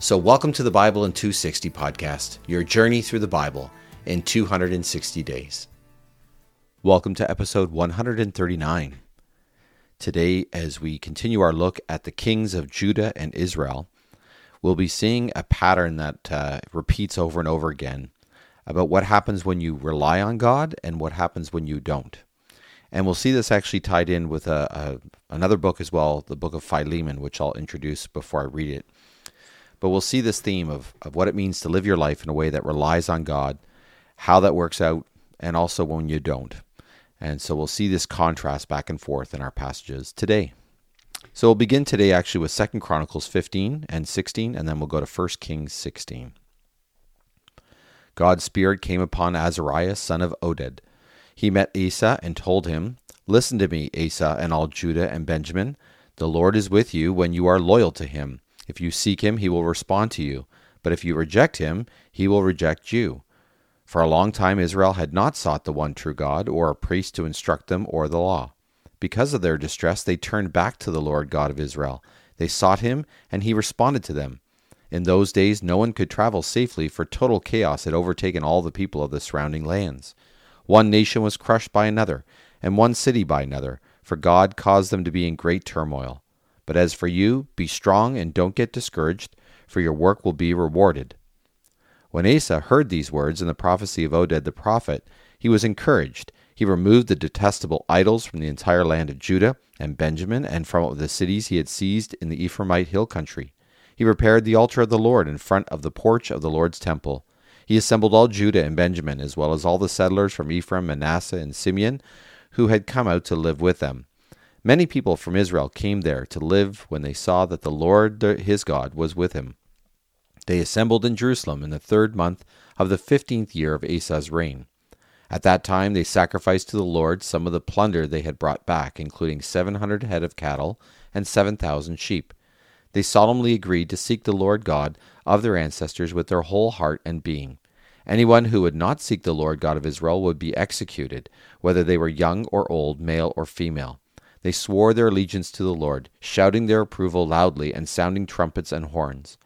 So, welcome to the Bible in 260 podcast, your journey through the Bible in 260 days. Welcome to episode 139. Today, as we continue our look at the kings of Judah and Israel, we'll be seeing a pattern that uh, repeats over and over again about what happens when you rely on God and what happens when you don't. And we'll see this actually tied in with a, a another book as well, the book of Philemon, which I'll introduce before I read it. But we'll see this theme of, of what it means to live your life in a way that relies on God, how that works out, and also when you don't. And so we'll see this contrast back and forth in our passages today. So we'll begin today actually with Second Chronicles 15 and 16, and then we'll go to 1 Kings 16. God's Spirit came upon Azariah, son of Oded. He met Asa and told him, Listen to me, Asa and all Judah and Benjamin. The Lord is with you when you are loyal to him. If you seek him, he will respond to you. But if you reject him, he will reject you. For a long time, Israel had not sought the one true God, or a priest to instruct them, or the law. Because of their distress, they turned back to the Lord God of Israel. They sought him, and he responded to them. In those days, no one could travel safely, for total chaos had overtaken all the people of the surrounding lands. One nation was crushed by another, and one city by another, for God caused them to be in great turmoil. But as for you, be strong and don't get discouraged, for your work will be rewarded. When Asa heard these words and the prophecy of Oded the prophet, he was encouraged. He removed the detestable idols from the entire land of Judah and Benjamin and from the cities he had seized in the Ephraimite hill country. He repaired the altar of the Lord in front of the porch of the Lord's temple. He assembled all Judah and Benjamin, as well as all the settlers from Ephraim, Manasseh, and Simeon, who had come out to live with them. Many people from Israel came there to live when they saw that the Lord his God was with him. They assembled in Jerusalem in the third month of the fifteenth year of Asa's reign. At that time they sacrificed to the Lord some of the plunder they had brought back, including seven hundred head of cattle and seven thousand sheep. They solemnly agreed to seek the Lord God of their ancestors with their whole heart and being. Anyone who would not seek the Lord God of Israel would be executed, whether they were young or old, male or female. They swore their allegiance to the Lord, shouting their approval loudly and sounding trumpets and horns.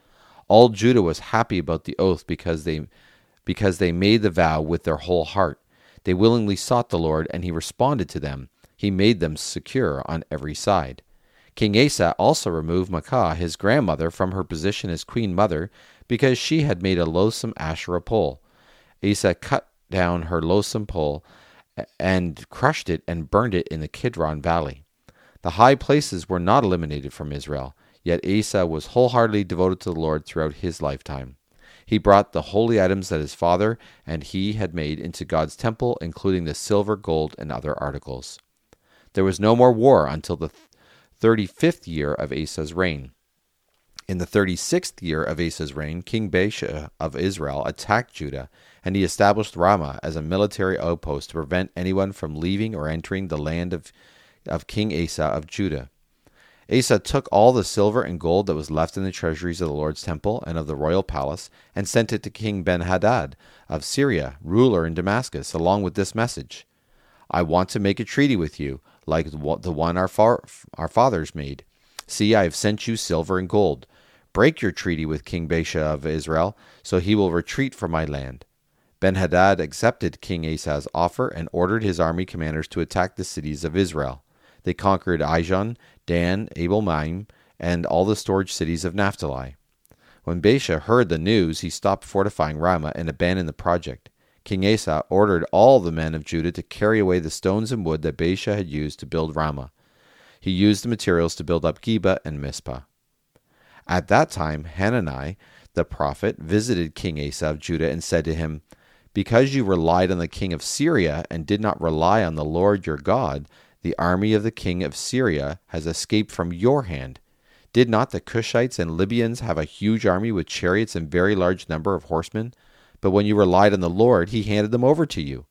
All Judah was happy about the oath because they because they made the vow with their whole heart. They willingly sought the Lord, and he responded to them. He made them secure on every side. King Asa also removed Maacah, his grandmother, from her position as queen mother because she had made a loathsome Asherah pole. Asa cut down her loathsome pole and crushed it and burned it in the Kidron valley. The high places were not eliminated from Israel, yet Asa was wholeheartedly devoted to the Lord throughout his lifetime. He brought the holy items that his father and he had made into God's temple, including the silver, gold, and other articles. There was no more war until the thirty fifth year of Asa's reign. In the thirty sixth year of Asa's reign, King Baasha of Israel attacked Judah, and he established Ramah as a military outpost to prevent anyone from leaving or entering the land of of King Asa of Judah. Asa took all the silver and gold that was left in the treasuries of the Lord's temple and of the royal palace, and sent it to King Benhadad of Syria, ruler in Damascus, along with this message I want to make a treaty with you, like the one our, far, our fathers made. See, I have sent you silver and gold. Break your treaty with King Baasha of Israel, so he will retreat from my land. Benhadad accepted King Asa's offer and ordered his army commanders to attack the cities of Israel. They conquered Ijon, Dan, Abel Maim, and all the storage cities of Naphtali. When Baasha heard the news, he stopped fortifying Ramah and abandoned the project. King Asa ordered all the men of Judah to carry away the stones and wood that Baasha had used to build Ramah. He used the materials to build up Geba and Mizpah. At that time, Hanani, the prophet, visited King Asa of Judah and said to him, Because you relied on the king of Syria and did not rely on the Lord your God, the army of the king of Syria has escaped from your hand. Did not the Cushites and Libyans have a huge army with chariots and very large number of horsemen? But when you relied on the Lord, he handed them over to you.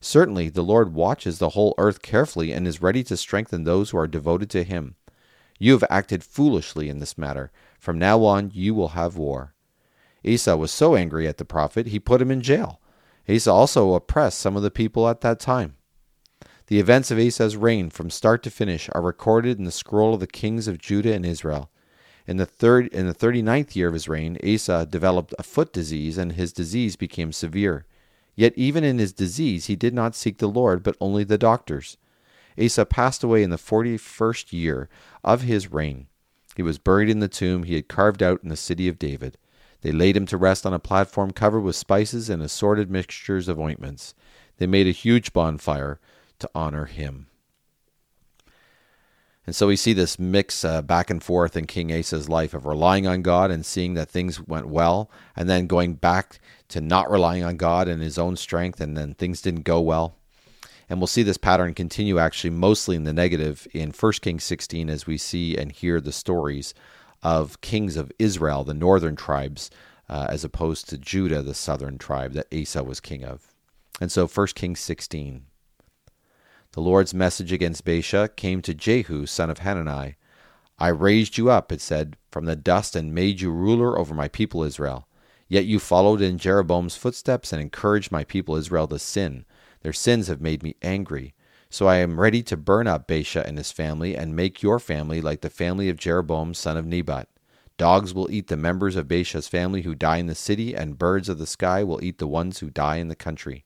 Certainly, the Lord watches the whole earth carefully and is ready to strengthen those who are devoted to him. You have acted foolishly in this matter. From now on, you will have war. Asa was so angry at the prophet, he put him in jail. Asa also oppressed some of the people at that time. The events of Asa's reign from start to finish are recorded in the scroll of the kings of Judah and Israel. In the third in the 39th year of his reign, Asa developed a foot disease and his disease became severe. Yet even in his disease he did not seek the Lord but only the doctors. Asa passed away in the 41st year of his reign. He was buried in the tomb he had carved out in the city of David. They laid him to rest on a platform covered with spices and assorted mixtures of ointments. They made a huge bonfire to honor him. And so we see this mix uh, back and forth in King Asa's life of relying on God and seeing that things went well, and then going back to not relying on God and his own strength, and then things didn't go well. And we'll see this pattern continue actually mostly in the negative in 1 Kings 16 as we see and hear the stories of kings of Israel, the northern tribes, uh, as opposed to Judah, the southern tribe that Asa was king of. And so 1 Kings 16. The Lord's message against Baasha came to Jehu, son of Hanani. I raised you up, it said, from the dust and made you ruler over my people Israel. Yet you followed in Jeroboam's footsteps and encouraged my people Israel to sin. Their sins have made me angry. So I am ready to burn up Baasha and his family and make your family like the family of Jeroboam son of Nebat. Dogs will eat the members of Baasha's family who die in the city, and birds of the sky will eat the ones who die in the country.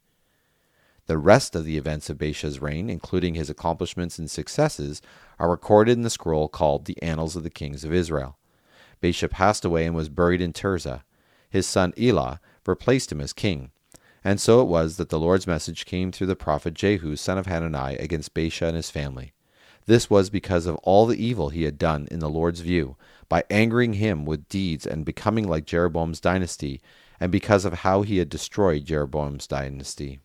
The rest of the events of Baasha's reign, including his accomplishments and successes, are recorded in the scroll called the Annals of the Kings of Israel. Baasha passed away and was buried in Tirzah. His son Elah replaced him as king. And so it was that the Lord's message came through the prophet Jehu, son of Hanani, against Baasha and his family. This was because of all the evil he had done in the Lord's view, by angering him with deeds and becoming like Jeroboam's dynasty, and because of how he had destroyed Jeroboam's dynasty.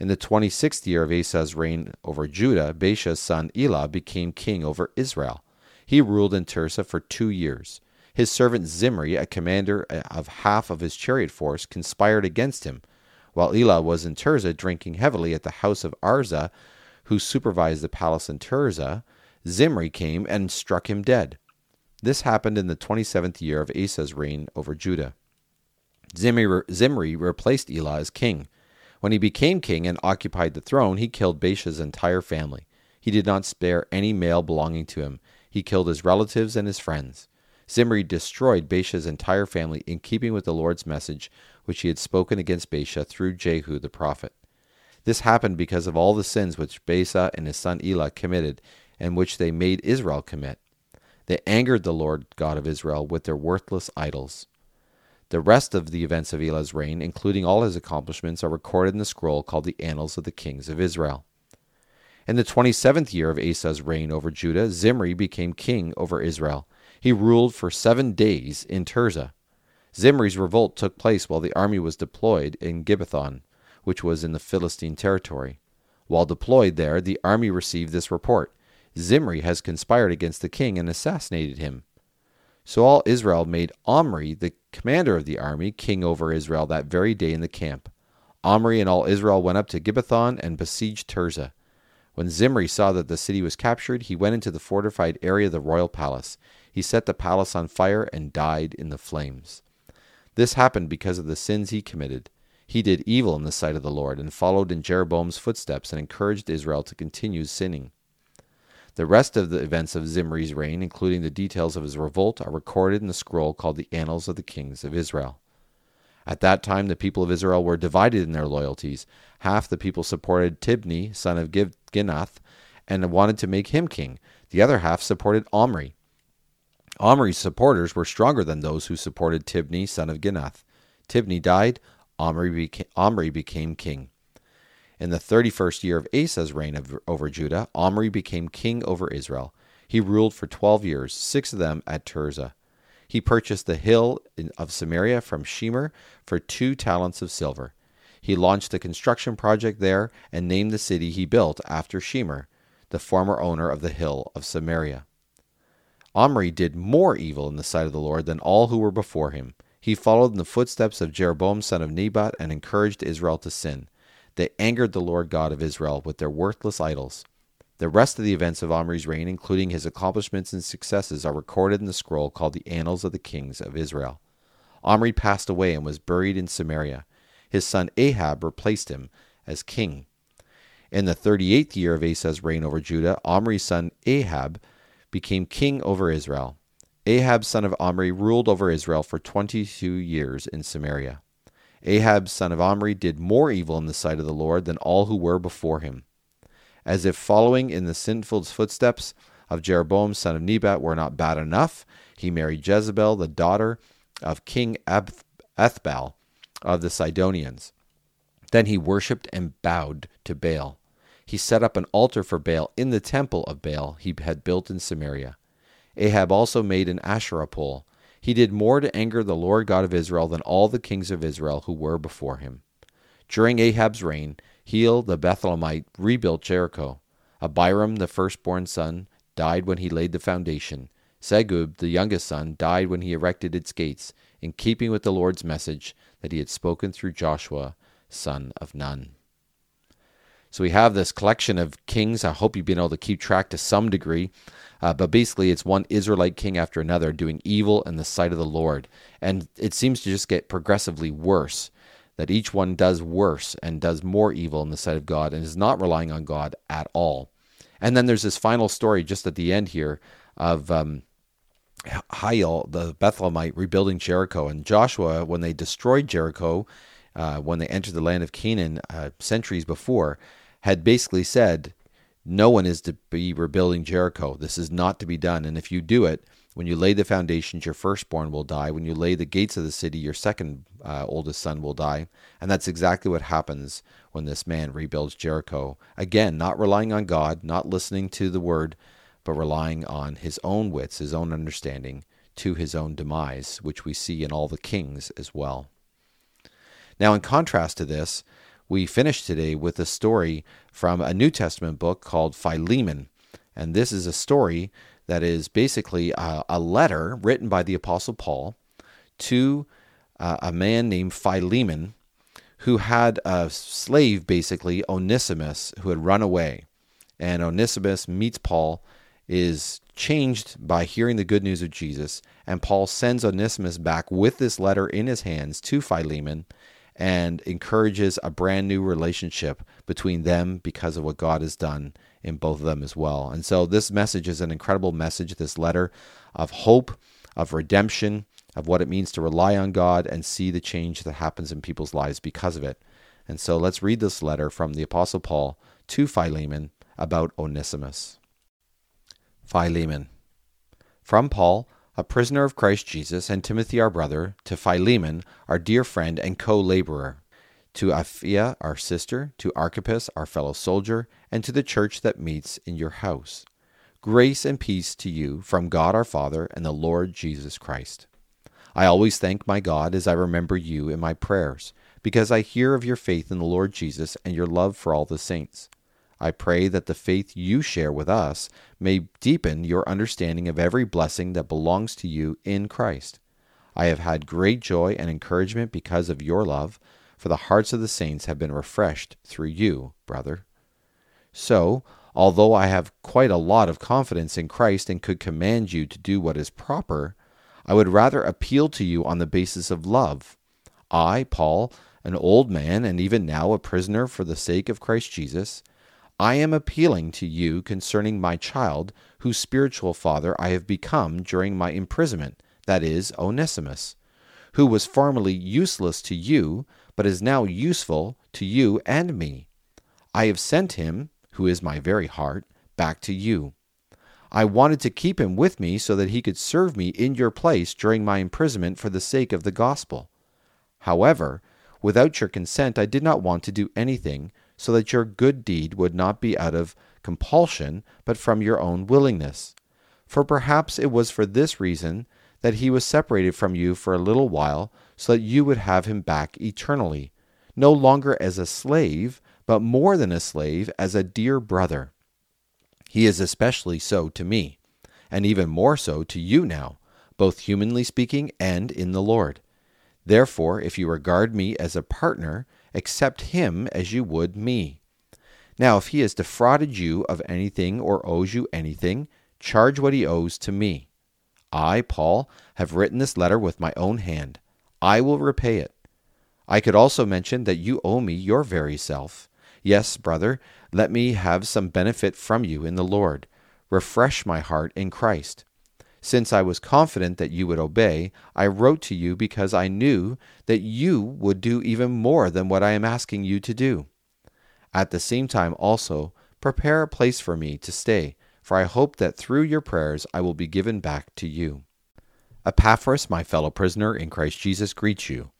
In the twenty sixth year of Asa's reign over Judah, Baasha's son Elah became king over Israel. He ruled in Tirzah for two years. His servant Zimri, a commander of half of his chariot force, conspired against him. While Elah was in Tirzah drinking heavily at the house of Arza, who supervised the palace in Tirzah, Zimri came and struck him dead. This happened in the twenty seventh year of Asa's reign over Judah. Zimri, Zimri replaced Elah as king. When he became king and occupied the throne, he killed Baasha's entire family. He did not spare any male belonging to him. He killed his relatives and his friends. Zimri destroyed Baasha's entire family in keeping with the Lord's message which he had spoken against Baasha through Jehu the prophet. This happened because of all the sins which Baasha and his son Elah committed and which they made Israel commit. They angered the Lord God of Israel with their worthless idols. The rest of the events of Elah's reign, including all his accomplishments, are recorded in the scroll called the Annals of the Kings of Israel. In the twenty seventh year of Asa's reign over Judah, Zimri became king over Israel. He ruled for seven days in Tirzah. Zimri's revolt took place while the army was deployed in Gibbethon, which was in the Philistine territory. While deployed there, the army received this report Zimri has conspired against the king and assassinated him. So all Israel made Omri, the commander of the army, king over Israel that very day in the camp. Omri and all Israel went up to Gibbethon and besieged Tirzah. When Zimri saw that the city was captured, he went into the fortified area of the royal palace. He set the palace on fire and died in the flames. This happened because of the sins he committed. He did evil in the sight of the Lord and followed in Jeroboam's footsteps and encouraged Israel to continue sinning. The rest of the events of Zimri's reign, including the details of his revolt, are recorded in the scroll called the Annals of the Kings of Israel. At that time, the people of Israel were divided in their loyalties. Half the people supported Tibni, son of Ginath, and wanted to make him king. The other half supported Omri. Omri's supporters were stronger than those who supported Tibni, son of Ginath. Tibni died, Omri, beca- Omri became king. In the 31st year of Asa's reign of, over Judah, Omri became king over Israel. He ruled for 12 years, six of them at Tirzah. He purchased the hill of Samaria from Shemer for two talents of silver. He launched a construction project there and named the city he built after Shemer, the former owner of the hill of Samaria. Omri did more evil in the sight of the Lord than all who were before him. He followed in the footsteps of Jeroboam son of Nebat and encouraged Israel to sin. They angered the Lord God of Israel with their worthless idols. The rest of the events of Omri's reign, including his accomplishments and successes, are recorded in the scroll called the Annals of the Kings of Israel. Omri passed away and was buried in Samaria. His son Ahab replaced him as king. In the 38th year of Asa's reign over Judah, Omri's son Ahab became king over Israel. Ahab, son of Omri, ruled over Israel for 22 years in Samaria. Ahab, son of Omri, did more evil in the sight of the Lord than all who were before him. As if following in the sinful footsteps of Jeroboam, son of Nebat, were not bad enough, he married Jezebel, the daughter of King Ethbaal of the Sidonians. Then he worshipped and bowed to Baal. He set up an altar for Baal in the temple of Baal he had built in Samaria. Ahab also made an Asherah pole. He did more to anger the Lord God of Israel than all the kings of Israel who were before him. During Ahab's reign, Hiel the Bethlehemite rebuilt Jericho. Abiram, the firstborn son, died when he laid the foundation. Segub, the youngest son, died when he erected its gates, in keeping with the Lord's message that he had spoken through Joshua, son of Nun. So we have this collection of kings. I hope you've been able to keep track to some degree. Uh, but basically, it's one Israelite king after another doing evil in the sight of the Lord. And it seems to just get progressively worse, that each one does worse and does more evil in the sight of God and is not relying on God at all. And then there's this final story just at the end here of um, Hiel, the Bethlehemite, rebuilding Jericho. And Joshua, when they destroyed Jericho, uh, when they entered the land of Canaan uh, centuries before, had basically said, no one is to be rebuilding Jericho. This is not to be done. And if you do it, when you lay the foundations, your firstborn will die. When you lay the gates of the city, your second uh, oldest son will die. And that's exactly what happens when this man rebuilds Jericho. Again, not relying on God, not listening to the word, but relying on his own wits, his own understanding, to his own demise, which we see in all the kings as well. Now, in contrast to this, we finish today with a story from a New Testament book called Philemon. And this is a story that is basically a, a letter written by the Apostle Paul to uh, a man named Philemon who had a slave, basically, Onesimus, who had run away. And Onesimus meets Paul, is changed by hearing the good news of Jesus, and Paul sends Onesimus back with this letter in his hands to Philemon and encourages a brand new relationship between them because of what God has done in both of them as well. And so this message is an incredible message, this letter of hope, of redemption, of what it means to rely on God and see the change that happens in people's lives because of it. And so let's read this letter from the Apostle Paul to Philemon about Onesimus. Philemon. From Paul, a prisoner of Christ Jesus, and Timothy our brother, to Philemon, our dear friend and co laborer, to Apphia our sister, to Archippus our fellow soldier, and to the church that meets in your house. Grace and peace to you from God our Father and the Lord Jesus Christ. I always thank my God as I remember you in my prayers, because I hear of your faith in the Lord Jesus and your love for all the saints. I pray that the faith you share with us may deepen your understanding of every blessing that belongs to you in Christ. I have had great joy and encouragement because of your love, for the hearts of the saints have been refreshed through you, brother. So, although I have quite a lot of confidence in Christ and could command you to do what is proper, I would rather appeal to you on the basis of love. I, Paul, an old man and even now a prisoner for the sake of Christ Jesus, I am appealing to you concerning my child, whose spiritual father I have become during my imprisonment, that is, Onesimus, who was formerly useless to you, but is now useful to you and me. I have sent him, who is my very heart, back to you. I wanted to keep him with me so that he could serve me in your place during my imprisonment for the sake of the gospel. However, without your consent, I did not want to do anything so that your good deed would not be out of compulsion, but from your own willingness. For perhaps it was for this reason that he was separated from you for a little while, so that you would have him back eternally, no longer as a slave, but more than a slave, as a dear brother. He is especially so to me, and even more so to you now, both humanly speaking and in the Lord. Therefore, if you regard me as a partner, accept him as you would me. Now, if he has defrauded you of anything or owes you anything, charge what he owes to me. I, Paul, have written this letter with my own hand. I will repay it. I could also mention that you owe me your very self. Yes, brother, let me have some benefit from you in the Lord. Refresh my heart in Christ. Since I was confident that you would obey, I wrote to you because I knew that you would do even more than what I am asking you to do. At the same time, also, prepare a place for me to stay, for I hope that through your prayers I will be given back to you. Epaphras, my fellow prisoner in Christ Jesus, greets you.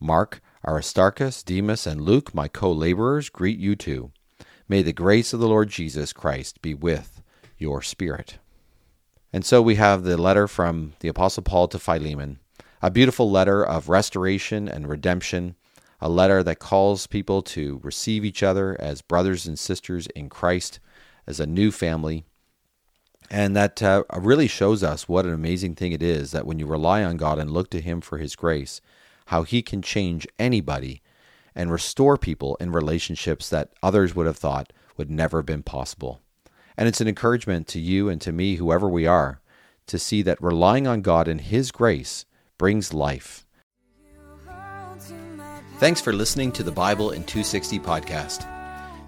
Mark, Aristarchus, Demas, and Luke, my co laborers, greet you too. May the grace of the Lord Jesus Christ be with your spirit. And so we have the letter from the Apostle Paul to Philemon, a beautiful letter of restoration and redemption, a letter that calls people to receive each other as brothers and sisters in Christ, as a new family. And that uh, really shows us what an amazing thing it is that when you rely on God and look to Him for His grace, how He can change anybody and restore people in relationships that others would have thought would never have been possible. And it's an encouragement to you and to me, whoever we are, to see that relying on God and His grace brings life. Thanks for listening to the Bible in 260 podcast.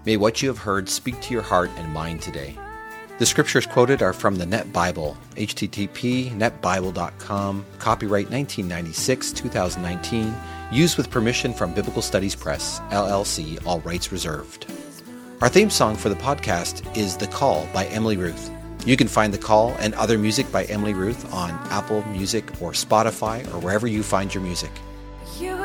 May what you have heard speak to your heart and mind today. The scriptures quoted are from the Net Bible, http netbible.com, copyright 1996 2019, used with permission from Biblical Studies Press, LLC, all rights reserved. Our theme song for the podcast is The Call by Emily Ruth. You can find The Call and other music by Emily Ruth on Apple Music or Spotify or wherever you find your music. You